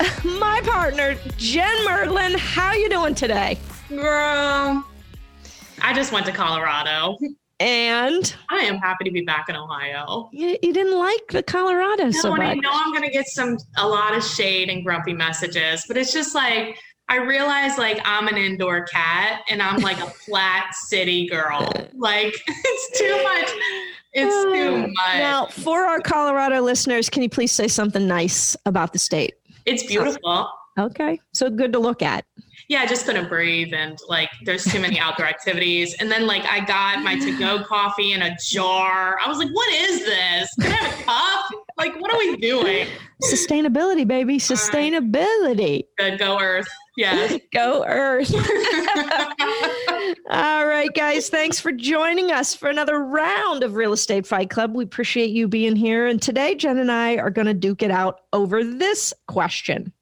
My partner, Jen Mertland. How you doing today? Girl, I just went to Colorado. And I am happy to be back in Ohio. you, you didn't like the Colorado No, so and I know I'm gonna get some a lot of shade and grumpy messages, but it's just like I realize like I'm an indoor cat and I'm like a flat city girl. Like it's too much. It's too uh, much. Now, for our Colorado listeners, can you please say something nice about the state? It's beautiful. Okay, so good to look at. Yeah, I just couldn't breathe and like there's too many outdoor activities. And then like I got my to-go coffee in a jar. I was like, what is this? Can I have a cup? Like, what are we doing? Sustainability, baby, sustainability. Good go Earth. Yeah. Go Earth. All right, guys. Thanks for joining us for another round of Real Estate Fight Club. We appreciate you being here. And today, Jen and I are going to duke it out over this question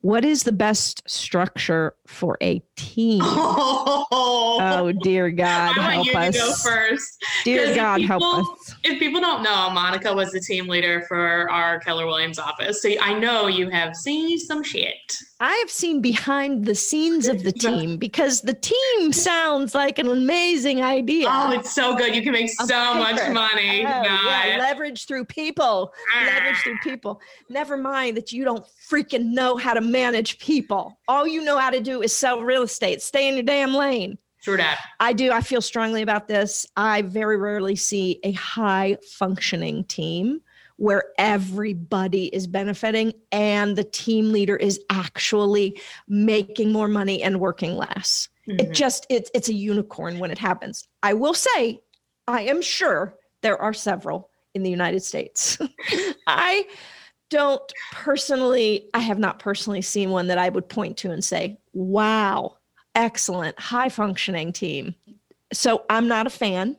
What is the best structure for a team? oh, Oh, dear God, I help want you to go first. Dear God, help us. If people don't know, Monica was the team leader for our Keller Williams office. So I know you have seen some shit. I have seen behind the scenes of the team because the team sounds like an amazing idea. Oh, it's so good. You can make so much money. Oh, yeah, leverage through people. Leverage through people. Never mind that you don't freaking know how to manage people. All you know how to do is sell real estate. Stay in your damn lane. True that. I do. I feel strongly about this. I very rarely see a high functioning team where everybody is benefiting and the team leader is actually making more money and working less. It Mhm. just it's it's a unicorn when it happens. I will say, I am sure there are several in the United States. I don't personally, I have not personally seen one that I would point to and say, wow, excellent, high functioning team. So I'm not a fan.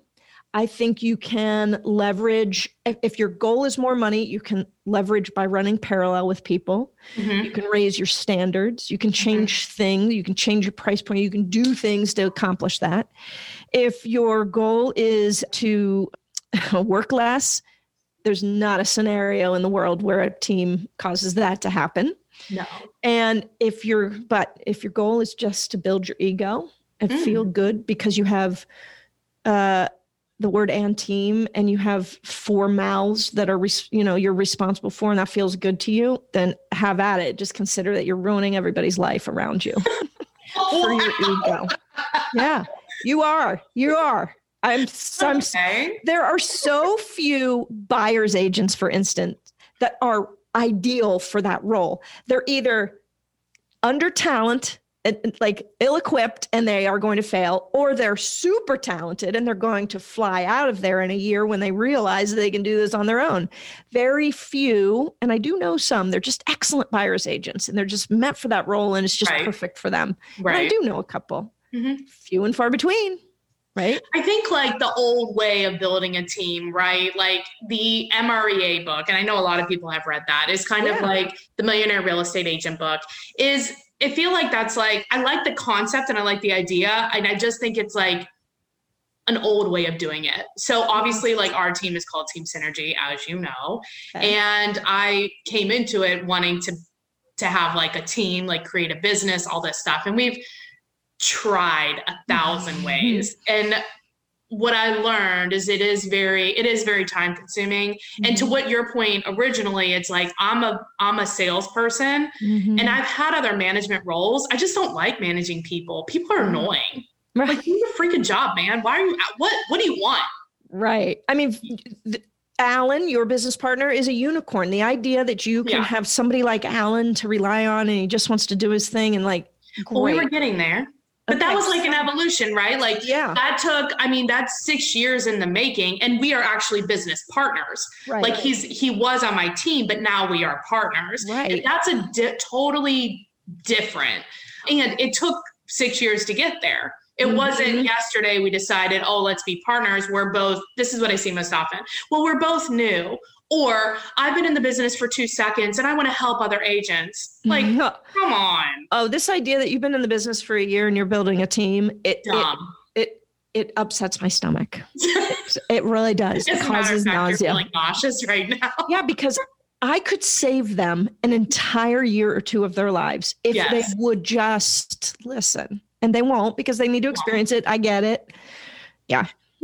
I think you can leverage, if, your goal is more money, you can leverage by running parallel with people. Mhm. You can raise your standards. You can change things. You can change your price point. You can do things to accomplish that. If your goal is to work less, there's not a scenario in the world where a team causes that to happen. No. And if your but if your goal is just to build your ego and Mm. feel good because you have uh the word and team and you have four mouths that are res- you know you're responsible for and that feels good to you then have at it just consider that you're ruining everybody's life around you for your ego yeah you are you are i'm i'm Okay. there are so few buyer's agents, for instance, that are ideal for that role. They're either under talent, like ill equipped, and they are going to fail, or they're super talented and they're going to fly out of there in a year when they realize they can do this on their own. Very few, and I do know some, they're just excellent buyer's agents and they're just meant for that role and it's just Right. perfect for them. And I do know a couple, Mhm. few and far between, right? I think like the old way of building a team, right? Like the MREA book, and I know a lot of people have read that, is kind of like the Millionaire Real Estate Agent book. Is I feel like that's like I like the concept and I like the idea, and I just think it's like an old way of doing it. So obviously, like our team is called Team Synergy, as you know, Okay. and I came into it wanting to to have like a team, like create a business, all this stuff, and we've tried a thousand mm-hmm. ways. And what i learned is it is very it is very time consuming. And to mm-hmm. what your point originally it's like i'm a i'm a salesperson Mhm. and i've had other management roles. I just don't like managing people. People are mm-hmm. annoying. Right. like do your freaking job man. Why are you uh, what what do you want? Right. I mean, th- Alan, your business partner, is a unicorn. The idea that you can Yeah. have somebody like Alan to rely on and he just wants to do his thing and like, well we were getting there But that was like an evolution, right? Like Yeah. that took, I mean, that's six years in the making, and we are actually business partners. Right. Like he's he was on my team, but now we are partners. Right. And that's a di- totally different. And it took six years to get there. It Mhm. wasn't yesterday we decided, oh, let's be partners. We're both, this is what I see most often. Well, we're both new. Or I've been in the business for two seconds and I want to help other agents. Like, Yeah. come on. oh, this idea that you've been in the business for a year and you're building a team, it it Dumb. it, it upsets my stomach. It really does. It As a matter of causes fact, you're nausea. feeling nauseous right now. Yeah, because I could save them an entire year or two of their lives if Yes. they would just listen. And they won't because they need to experience it. I get it.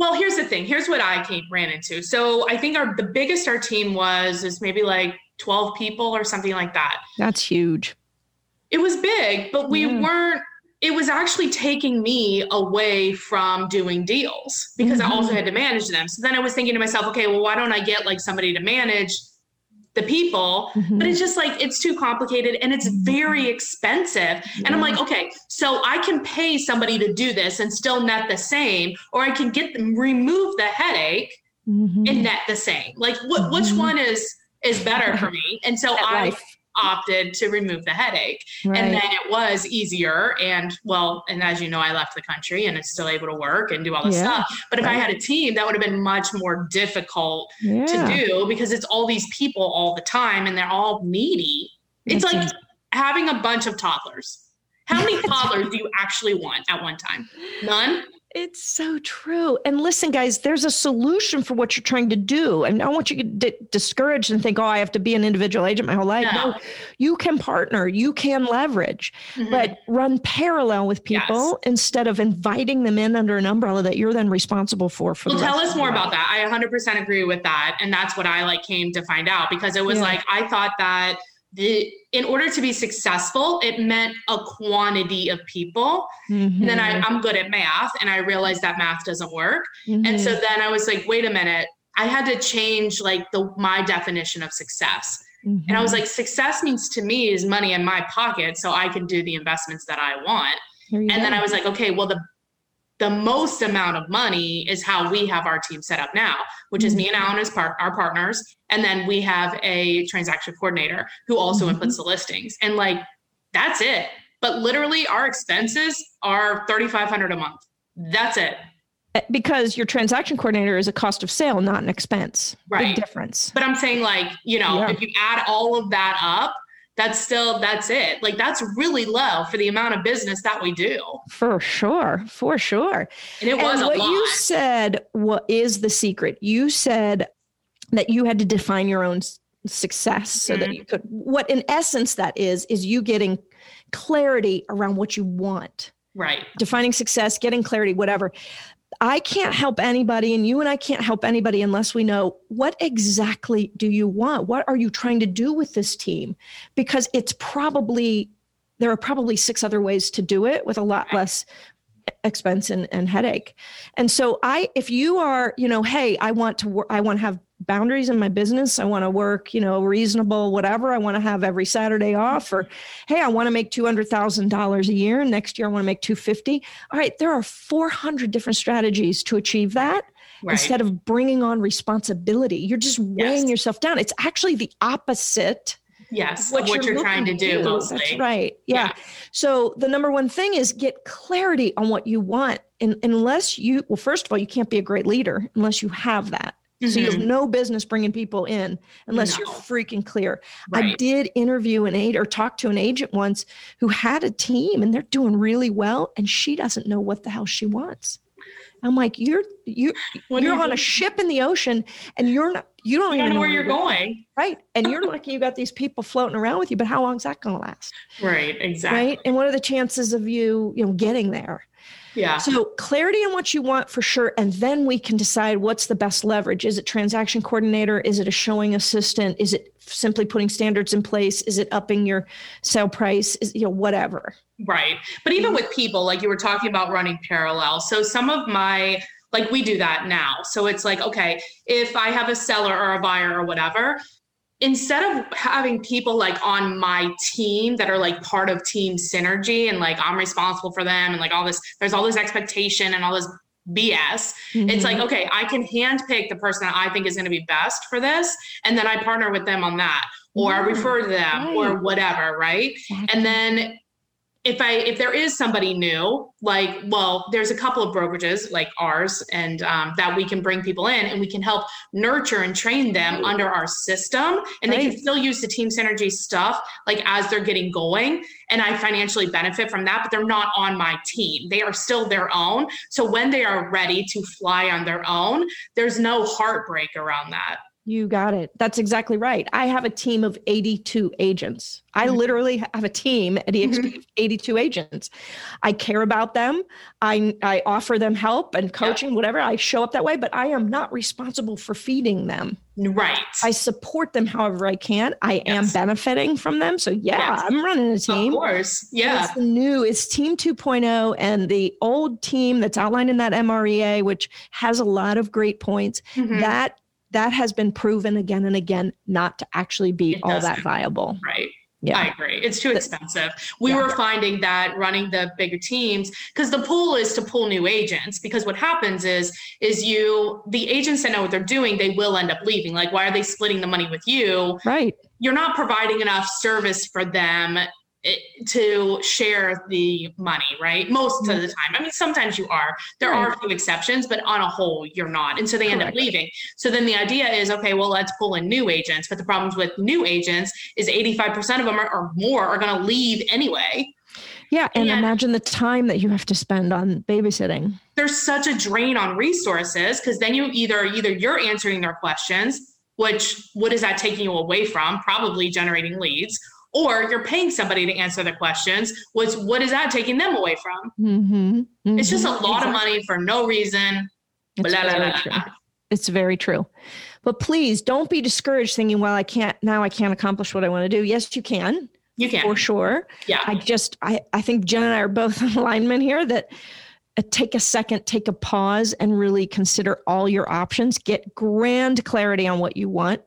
Well, here's the thing. Here's what I came ran into. So I think our the biggest our team was is maybe like 12 people or something like that. That's huge. It was big, but we Yeah. weren't it was actually taking me away from doing deals because I also Mhm. had to manage them. So then I was thinking to myself, okay, well, why don't I get like somebody to manage the people? Mhm. But it's just like it's too complicated and it's very expensive. And I'm like, okay, so I can pay somebody to do this and still net the same, or I can get them remove the headache Mhm. and net the same. Like what which Mhm. one is is better for me? And so That I life. Opted to remove the headache. Right. And then it was easier. And well, and as you know, I left the country and it's still able to work and do all this Yeah, stuff. But if I had a team, that would have been much more difficult yeah. to do because it's all these people all the time and they're all needy. It's It's like having a bunch of toddlers. How many toddlers do you actually want at one time? None? It's so true. And listen, guys, there's a solution for what you're trying to do. And I don't want you to get discouraged and think, oh, I have to be an individual agent my whole life. No. No, you can partner, you can leverage, Mhm. but run parallel with people Yes. instead of inviting them in under an umbrella that you're then responsible for. for Well, tell us more about that. I 100% agree with that, and that's what I like came to find out because it was Yeah. like I thought that the in order to be successful, it meant a quantity of people. And then I, Mhm. I'm good at math, and I realized that math doesn't work. And so Mhm. then I was like, wait a minute. I had to change like the my definition of success. And I was like, success means to me is money in my pocket so I can do the investments that I want. And then. I was like, okay, well, the the most amount of money is how we have our team set up now, which is me and Alan as part our partners, and then we have a transaction coordinator who also Mhm. inputs the listings, and like that's it. But literally, our expenses are thirty five hundred a month. That's it. Uh, because your transaction coordinator is a cost of sale, not an expense. Right. Big difference. But I'm saying, like, you know, Yeah. if you add all of that up, that's still that's it. Like that's really low for the amount of business that we do, For sure. For sure. and it was and what you said what is the secret you said that you had to define your own success so that Mhm. you could what in essence that is is you getting clarity around what you want right. defining success getting clarity whatever i can't help anybody and you and i can't help anybody unless we know what exactly do you want? What are you trying to do with this team? Because it's probably there are probably six other ways to do it with a lot less expense and, and headache. And so i if you are you know hey i want to i want to have boundaries in my business i want to work you know reasonable whatever i want to have every saturday off or hey i want to make $200000 a year and next year i want to make 250 all right there are 400 different strategies to achieve that Right. instead of bringing on responsibility you're just weighing Yes. yourself down it's actually the opposite yes. what, of what you're, trying to do mostly. That's right. Yeah. Yeah. So the number one thing is get clarity on what you want. And unless you, well, first of all, you can't be a great leader unless you have that. So you have Mhm. no business bringing people in unless you're freaking clear. I did interview an agent or talk to an agent once who had a team and they're doing really well, and she doesn't know what the hell she wants. I'm like, you're you what you're you on a ship in the ocean, and you're not you don't You even don't know where where you're going. Right. And you're lucky you got these people floating around with you, but how long is that going to last? Right. Exactly. Right. And what are the chances of you, you know, getting there? Yeah. So clarity on what you want for sure. And then we can decide what's the best leverage. Is it transaction coordinator? Is it a showing assistant? Is it simply putting standards in place? Is it upping your sale price? Is, you know, whatever. Right. But even with people, like you were talking about running parallel. So some of my, like we do that now. So it's like, okay, if I have a seller or a buyer or whatever, instead of having people like on my team that are like part of team synergy and like I'm responsible for them and like all this, there's all this expectation and all this BS. Mm-hmm. It's like, okay, I can handpick the person that I think is going to be best for this. And then I partner with them on that or yeah, refer to them right. or whatever. Right. Exactly. And then if I if there is somebody new, like well, there's a couple of brokerages like ours, and um, that we can bring people in, and we can help nurture and train them under our system, and right. they can still use the team synergy stuff like as they're getting going, and I financially benefit from that, but they're not on my team. They are still their own. So when they are ready to fly on their own, there's no heartbreak around that. You got it. That's exactly right. I have a team of 82 agents. I mm-hmm. literally have a team at EXP mm-hmm. 82 agents. I care about them. I I offer them help and coaching, yeah. whatever. I show up that way, but I am not responsible for feeding them. Right. I support them however I can. I yes. am benefiting from them. So yeah, yes. I'm running a team. Of course. Yeah. It's the new, it's team 2.0 and the old team that's outlined in that MREA, which has a lot of great points. Mm-hmm. That that has been proven again and again not to actually be all that viable. Right. Yeah. I agree. It's too expensive. We yeah. were finding that running the bigger teams because the pool is to pull new agents because what happens is is you the agents that know what they're doing, they will end up leaving. Like why are they splitting the money with you? Right. You're not providing enough service for them to share the money, right? Most of the mm-hmm. time. I mean, sometimes you are. There right. are a few exceptions, but on a whole, you're not. And so they end up leaving. So then the idea is okay, well, let's pull in new agents. But the problems with new agents is 85% of them are, or more are going to leave anyway. Yeah. And, and imagine the time that you have to spend on babysitting. There's such a drain on resources because then you either either you're answering their questions, which what is that taking you away from? Probably generating leads or you're paying somebody to answer the questions which what is that taking them away from mm-hmm. Mm-hmm. it's just a lot exactly. of money for no reason it's, blah, very true. it's very true but please don't be discouraged thinking well i can't now i can't accomplish what i want to do yes you can you can for sure yeah i just i i think jen and i are both in alignment here that uh, take a second, take a pause, and really consider all your options. Get grand clarity on what you want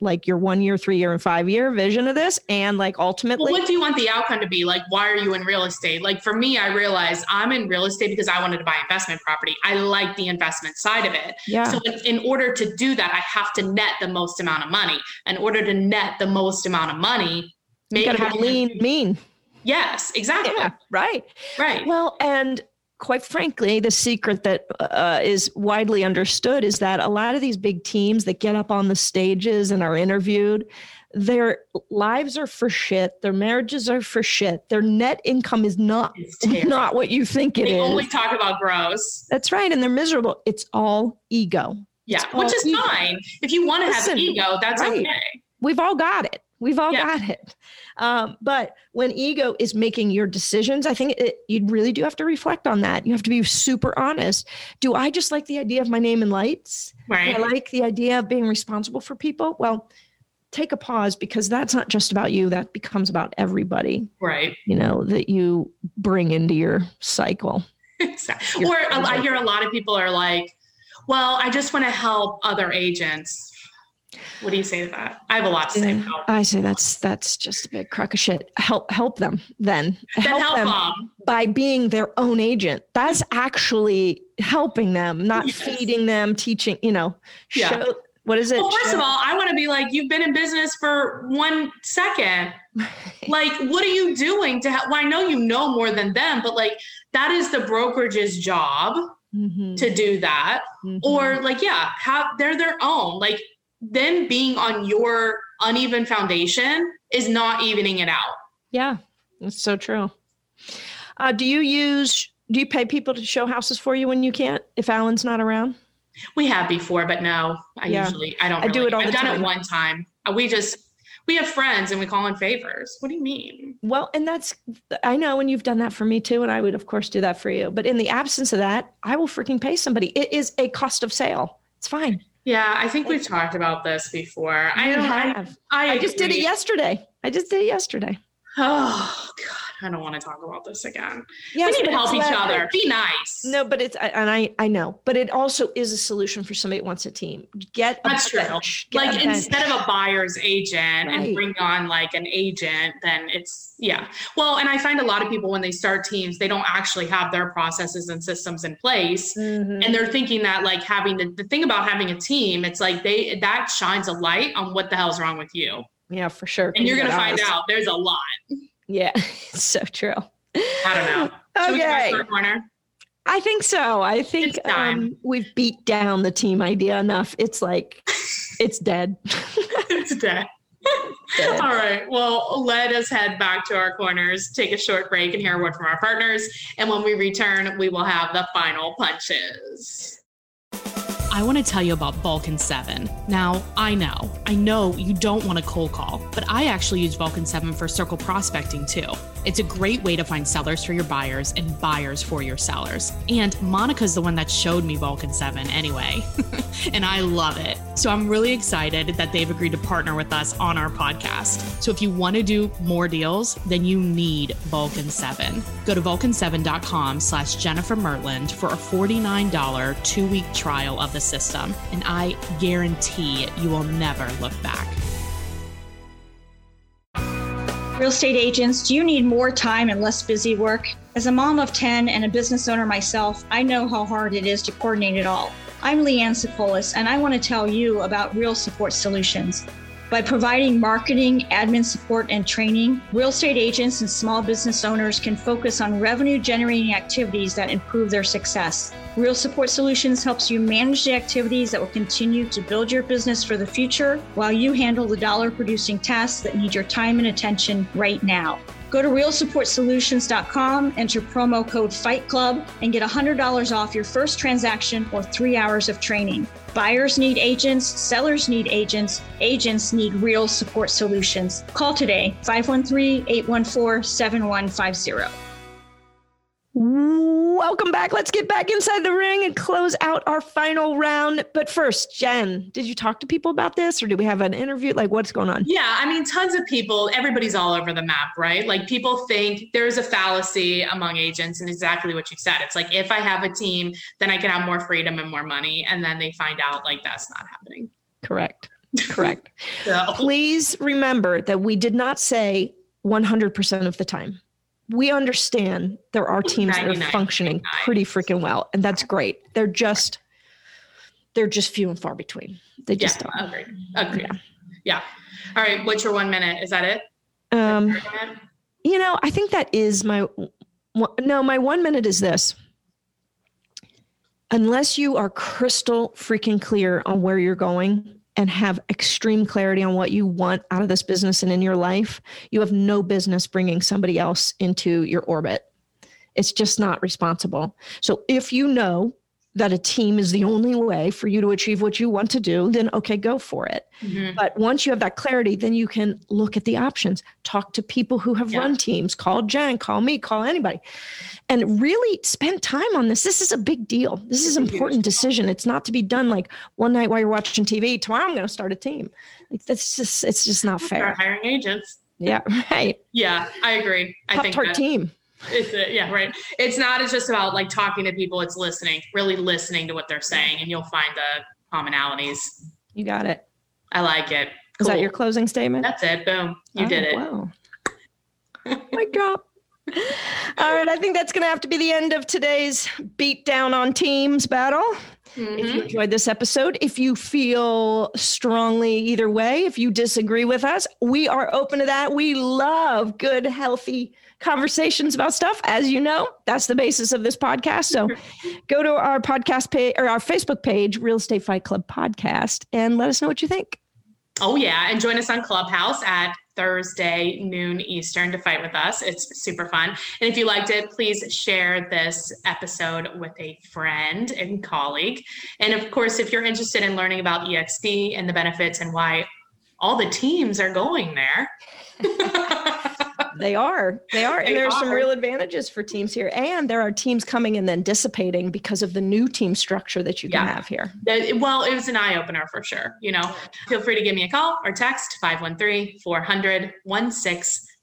like your one year, three year, and five year vision of this, and like ultimately, well, what do you want the outcome to be? Like, why are you in real estate? Like for me, I realized I'm in real estate because I wanted to buy investment property. I like the investment side of it. Yeah. So in order to do that, I have to net the most amount of money. In order to net the most amount of money, make be lean, mean. Yes, exactly. Yeah, right. Right. Well, and quite frankly, the secret that uh, is widely understood is that a lot of these big teams that get up on the stages and are interviewed, their lives are for shit. Their marriages are for shit. Their net income is not not what you think it they is. only talk about gross. That's right, and they're miserable. It's all ego. Yeah, which is ego. fine. If you want to have ego, that's right. okay. We've all got it. We've all yeah. got it. Um, but when ego is making your decisions, I think it, you really do have to reflect on that. You have to be super honest. Do I just like the idea of my name in lights? Right. Do I like the idea of being responsible for people? Well, take a pause because that's not just about you. That becomes about everybody. Right. You know, that you bring into your cycle. Exactly. Or I hear a lot of people are like, well, I just want to help other agents what do you say to that? I have a lot to say. I say that's that's just a big crock of shit. Help help them then. Then help, help them, them, by being their own agent. That's actually helping them, not yes. feeding them, teaching. You know, yeah. show what is it? Well, first show, of all, I want to be like you've been in business for one second. like, what are you doing to? Well, I know you know more than them, but like that is the brokerage's job. Mm-hmm. to do that mm-hmm. or like yeah have they're their own like them being on your uneven foundation is not evening it out. Yeah, that's so true. Uh, do you use, do you pay people to show houses for you when you can't, if Alan's not around? We have before, but no, I yeah. usually, I don't. Really, I do it all I've done time. it one time. Uh, we just, we have friends and we call in favors. What do you mean? Well, and that's, I know, and you've done that for me too. And I would, of course, do that for you. But in the absence of that, I will freaking pay somebody. It is a cost of sale. It's fine. Yeah, I think we've talked about this before. I don't I, I just did it yesterday. I just did it yesterday. Oh God, I don't want to talk about this again. Yes, we need to help each other. Be nice. No, but it's and I I know, but it also is a solution for somebody that wants a team. Get That's true. Get like bench. instead of a buyer's agent Right. and bring on like an agent, then it's yeah. Well, and I find a lot of people when they start teams, they don't actually have their processes and systems in place. Mhm. And they're thinking that like having the, the thing about having a team, it's like they that shines a light on what the hell's wrong with you. yeah, for sure. And you're gonna find out there's a lot. Yeah, it's so true. I don't know. Should we go back Okay. corner? I think so. I think um, we've beat down the team idea enough. It's like it's dead. it's dead. Dead. All right. Well, let us head back to our corners, take a short break, and hear a word from our partners. And when we return, we will have the final punches. I want to tell you about Vulcan 7. Now, I know, I know you don't want a cold call, but I actually use Vulcan 7 for circle prospecting too. It's a great way to find sellers for your buyers and buyers for your sellers. And Monica's the one that showed me Vulcan 7 anyway. and I love it. So I'm really excited that they've agreed to partner with us on our podcast. So if you want to do more deals, then you need Vulcan 7. Go to vulcan7.com slash Jennifer Mertland for a $49 two-week trial of the system. And I guarantee you will never look back. Real estate agents, do you need more time and less busy work? As a mom of 10 and a business owner myself, I know how hard it is to coordinate it all. I'm Leanne Sopolis, and I want to tell you about Real Support Solutions. By providing marketing, admin support, and training, real estate agents and small business owners can focus on revenue generating activities that improve their success. Real Support Solutions helps you manage the activities that will continue to build your business for the future while you handle the dollar producing tasks that need your time and attention right now. Go to realsupportsolutions.com, enter promo code Fight Club, and get $100 off your first transaction or three hours of training. Buyers need agents, sellers need agents, agents need real support solutions. Call today 513 814 7150. Welcome back. Let's get back inside the ring and close out our final round. But first, Jen, did you talk to people about this or do we have an interview? Like, what's going on? Yeah, I mean, tons of people, everybody's all over the map, right? Like people think there's a fallacy among agents and exactly what you said. It's like if I have a team, then I can have more freedom and more money. And then they find out like that's not happening. Correct. Correct. So Please remember that we did not say 100% of the time. We understand there are teams that are functioning pretty freaking well, and that's great. They're just they're just few and far between. They yeah, just are. agreed. Agreed. Yeah. All right. What's your one minute? Is that it? Um, you know, I think that is my no. My one minute is this. Unless you are crystal freaking clear on where you're going and have extreme clarity on what you want out of this business and in your life, you have no business bringing somebody else into your orbit. It's just not responsible. So if you know that a team is the only way for you to achieve what you want to do, then okay, go for it. Mhm. But once you have that clarity, then you can look at the options, talk to people who have Yeah. run teams, call Jen, call me, call anybody, and really spend time on this. This is a big deal. This is an It's a huge important decision. It's not to be done like one night while you're watching TV. Tomorrow I'm going to start a team. Like that's just it's just not Start fair. hiring agents. Yeah, right. Yeah, I agree. I Pop think tart that- team. It's a, yeah, right. It's not. It's just about like talking to people. It's listening, really listening to what they're saying, and you'll find the commonalities. You got it. I like it. Is that your closing statement? That's it. Boom. You Oh, did it. Wow. Oh, Mic drop. All right, I think that's going to have to be the end of today's beat down on teams battle. If Mhm. you enjoyed this episode, if you feel strongly either way, if you disagree with us, we are open to that. We love good, healthy conversations about stuff. As you know, that's the basis of this podcast. So go to our podcast page or our Facebook page, Real Estate Fight Club Podcast, and let us know what you think. Oh yeah, and join us on Clubhouse at Thursday noon Eastern to fight with us. It's super fun. And if you liked it, please share this episode with a friend and colleague. And of course, if you're interested in learning about EXP and the benefits and why all the teams are going there. They are. They are. They and there are some real advantages for teams here. And there are teams coming and then dissipating because of the new team structure that you can have here. That- well, it was an eye opener for sure. You know, feel free to give me a call or text 513 400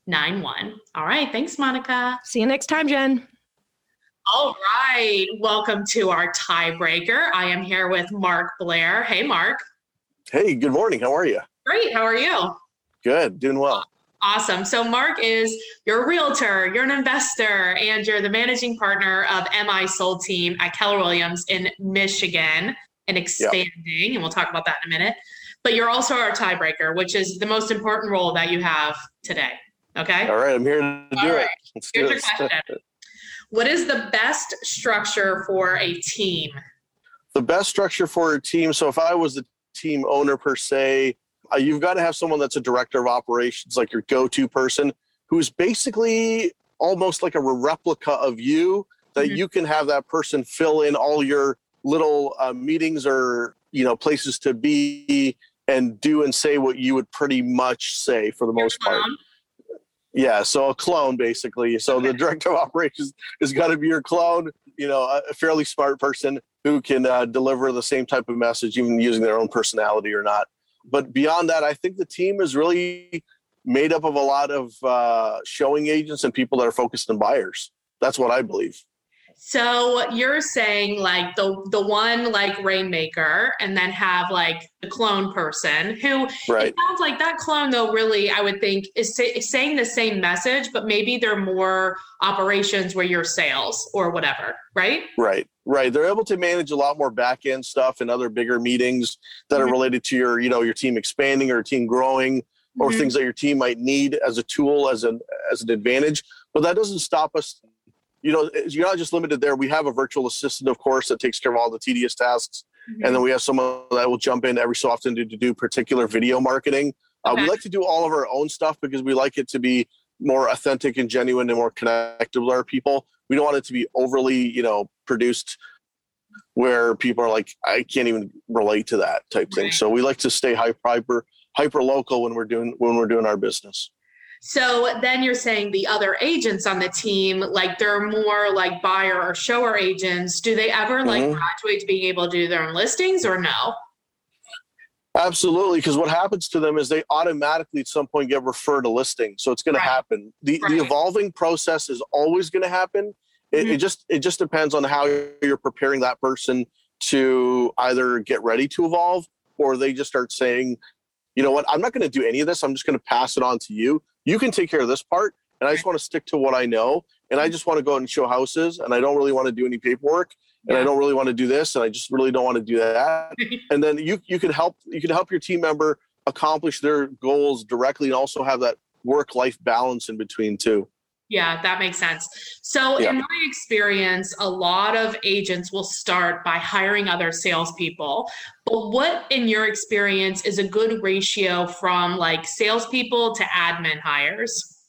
91. All right. Thanks, Monica. See you next time, Jen. All right. Welcome to our tiebreaker. I am here with Mark Blair. Hey, Mark. Hey, good morning. How are you? Great. How are you? Good. Doing well. Awesome. So, Mark is your realtor, you're an investor, and you're the managing partner of MI Sold Team at Keller Williams in Michigan and expanding. Yep. And we'll talk about that in a minute. But you're also our tiebreaker, which is the most important role that you have today. Okay. All right. I'm here to do it. Let's Here's your question. what is the best structure for a team? The best structure for a team. So, if I was the team owner per se, you've got to have someone that's a director of operations, like your go-to person, who's basically almost like a replica of you. That mm-hmm. you can have that person fill in all your little uh, meetings or you know places to be and do and say what you would pretty much say for the most part. Yeah, so a clone basically. So the director of operations has got to be your clone. You know, a fairly smart person who can uh, deliver the same type of message, even using their own personality or not but beyond that, I think the team is really made up of a lot of uh, showing agents and people that are focused on buyers. That's what I believe. So you're saying like the the one like rainmaker, and then have like the clone person who right. it sounds like that clone though really I would think is, say, is saying the same message, but maybe they're more operations where you're sales or whatever, right? Right. Right. They're able to manage a lot more back end stuff and other bigger meetings that mm-hmm. are related to your, you know, your team expanding or team growing or mm-hmm. things that your team might need as a tool, as an as an advantage. But that doesn't stop us. You know, you're not just limited there. We have a virtual assistant, of course, that takes care of all the tedious tasks. Mm-hmm. And then we have someone that will jump in every so often to, to do particular video marketing. Uh, We like to do all of our own stuff because we like it to be more authentic and genuine and more connected with our people we don't want it to be overly you know produced where people are like i can't even relate to that type thing so we like to stay hyper hyper hyper local when we're doing when we're doing our business so then you're saying the other agents on the team, like they're more like buyer or shower agents. Do they ever like mm-hmm. graduate to being able to do their own listings or no? Absolutely, because what happens to them is they automatically at some point get referred to listing. So it's going right. to happen. The right. the evolving process is always going to happen. It, mm-hmm. it, just it just depends on how you're preparing that person to either get ready to evolve or they just start saying, you know what, I'm not going to do any of this. I'm just going to pass it on to you. You can take care of this part, and I just want to stick to what I know. And I mm-hmm. just want to go and show houses, and I don't really want to do any paperwork and I don't really want to do this, and I just really don't want to do that. and then you you can help you can help your team member accomplish their goals directly, and also have that work life balance in between too. Yeah, that makes sense. So, yeah. in my experience, a lot of agents will start by hiring other salespeople. But what, in your experience, is a good ratio from like salespeople to admin hires?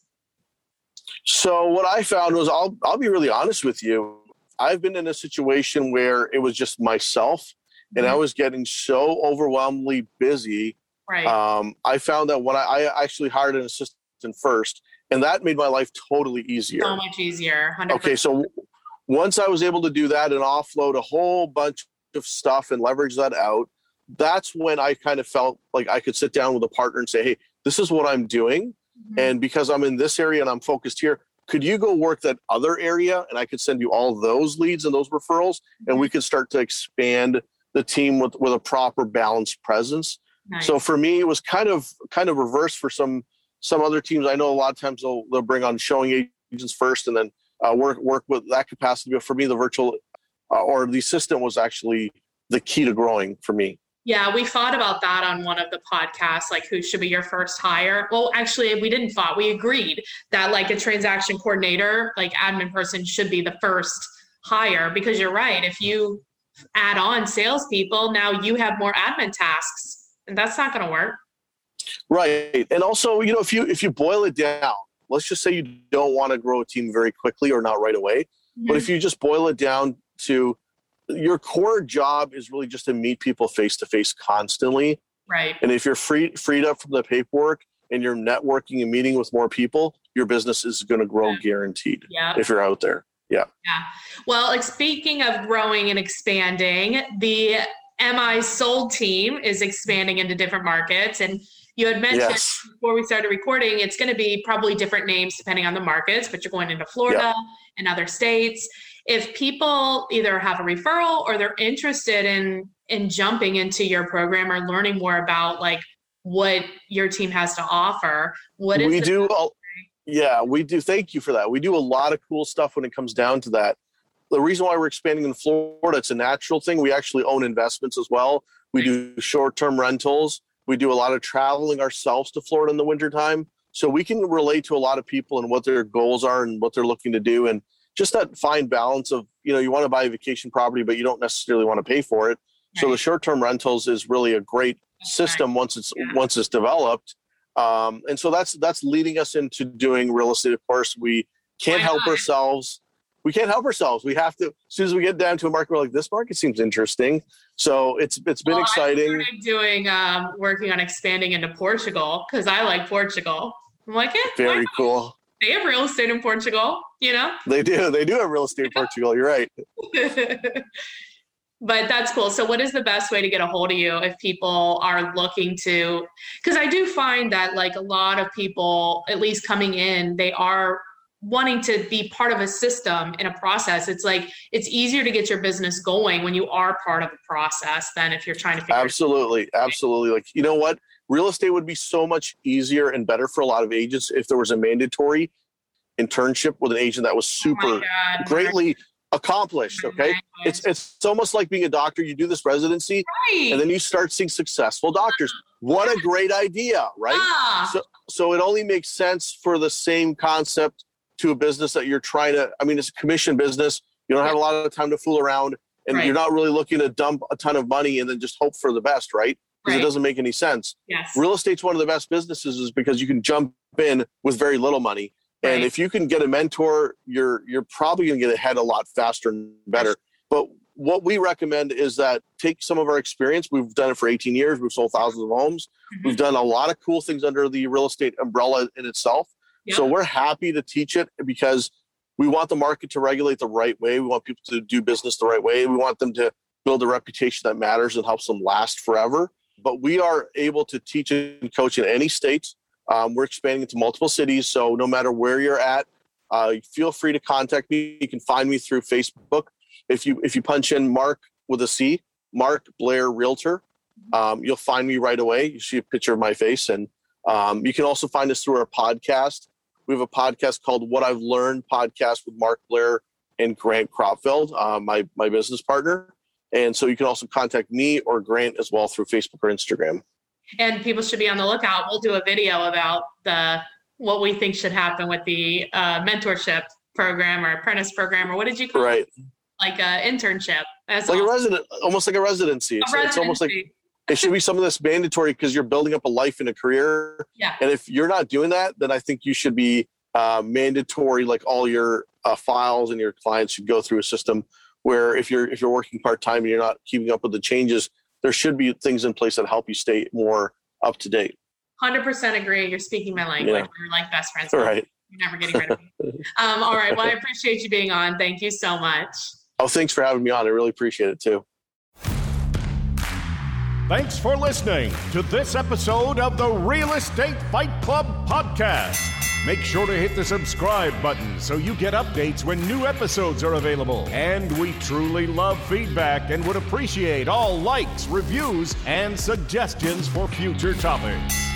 So, what I found was, I'll I'll be really honest with you. I've been in a situation where it was just myself and mm-hmm. I was getting so overwhelmingly busy. Right. Um, I found that when I, I, actually hired an assistant first, and that made my life totally easier. So much easier. 100%. Okay, so once I was able to do that and offload a whole bunch of stuff and leverage that out, that's when I kind of felt like I could sit down with a partner and say, "Hey, this is what I'm doing." Mm-hmm. And because I'm in this area and I'm focused here, could you go work that other area and I could send you all those leads and those referrals and we mm-hmm. could start to expand the team with, with a proper balanced presence. Nice. So for me, it was kind of kind of reverse for some some other teams. I know a lot of times they'll they'll bring on showing agents first and then uh, work work with that capacity. But for me, the virtual uh, or the assistant was actually the key to growing for me. Yeah, we thought about that on one of the podcasts, like who should be your first hire. Well, actually, we didn't thought. We agreed that like a transaction coordinator, like admin person, should be the first hire because you're right. If you add on salespeople, now you have more admin tasks, and that's not going to work. Right, and also, you know, if you if you boil it down, let's just say you don't want to grow a team very quickly or not right away, mm-hmm. but if you just boil it down to your core job is really just to meet people face to face constantly. Right. And if you're free, freed up from the paperwork and you're networking and meeting with more people, your business is going to grow yeah. guaranteed. Yeah. If you're out there. Yeah. Yeah. Well, like speaking of growing and expanding, the MI Sold team is expanding into different markets and You had mentioned Yes. before we started recording, it's going to be probably different names depending on the markets, but you're going into Florida and other states. If people either have a referral or they're interested in in jumping into your program or learning more about like what your team has to offer, what is we do a, yeah we do thank you for that. We do a lot of cool stuff when it comes down to that. The reason why we're expanding in florida it's a natural thing. We actually own investments as well. We do short-term rentals. We do a lot of traveling ourselves to florida in the wintertime. So we can relate to a lot of people and what their goals are and what they're looking to do. And just that fine balance of you know you want to buy a vacation property but you don't necessarily want to pay for it. So the short-term rentals is really a great That's system once it's Yeah. once it's developed. Um, and so that's that's leading us into doing real estate. Of course we can't Why help not? ourselves. We can't help ourselves. We have to as soon as we get down to a market we're like this market seems interesting. So it's it's been Well, I exciting. started doing um, working on expanding into Portugal because I like Portugal. I'm like, eh, why very cool they have real estate in Portugal, you know. they do they do have real estate in portugal you're right but that's cool. So, what is the best way to get a hold of you if people are looking to? Because I do find that, like, a lot of people, at least coming in, they are wanting to be part of a system in a process. It's like it's easier to get your business going when you are part of a process than if you're trying to figure absolutely absolutely like you know what real estate would be so much easier and better for a lot of agents if there was a mandatory internship with an agent that was Oh super God, greatly accomplished okay? my it's it's almost like being a doctor. You do this residency right. and then you start seeing successful doctors. What a great idea right? Ah, so so it only makes sense for the same concept to a business that you're trying to i mean it's a commission business. You don't have a lot of time to fool around and Right. you're not really looking to dump a ton of money and then just hope for the best right because Right. it doesn't make any sense. Yes. real estate's one of the best businesses is because you can jump in with very little money. And if you can get a mentor you're you're probably going to get ahead a lot faster and better. But what we recommend is that take some of our experience. We've done it for 18 years. We've sold thousands of homes. Mhm. we've done a lot of cool things under the real estate umbrella in itself. So we're happy to teach it because we want the market to regulate the right way. We want people to do business the right way. We want them to build a reputation that matters and helps them last forever but we are able to teach and coach in any state um, we're expanding into multiple cities so no matter where you're at uh, feel free to contact me. You can find me through facebook. If you if you punch in mark with a c mark blair realtor um, you'll find me right away. You see a picture of my face and um, you can also find us through our podcast. We have a podcast called what i've learned podcast with mark blair and grant cropfield uh, my my business partner and so you can also contact me or grant as well through facebook or instagram and people should be on the lookout. We'll do a video about the what we think should happen with the uh, mentorship program or apprentice program or what did you call right it? Like an internship. That's like a resident almost like a residency it's, A it's almost like it should be something that's mandatory because you're building up a life and a career Yeah. and if you're not doing that then i think you should be uh, mandatory like all your uh, files and your clients should go through a system where if you're if you're working part-time and you're not keeping up with the changes there should be things in place that help you stay more up to date 100% agree. You're speaking my language. Yeah. We're like best friends. all right You're never getting rid of me. Um, all right. Well, I appreciate you being on. Thank you so much. oh thanks for having me on i really appreciate it too Thanks for listening to this episode of the Real Estate Fight Club podcast. Make sure to hit the subscribe button so you get updates when new episodes are available. And we truly love feedback and would appreciate all likes, reviews, and suggestions for future topics.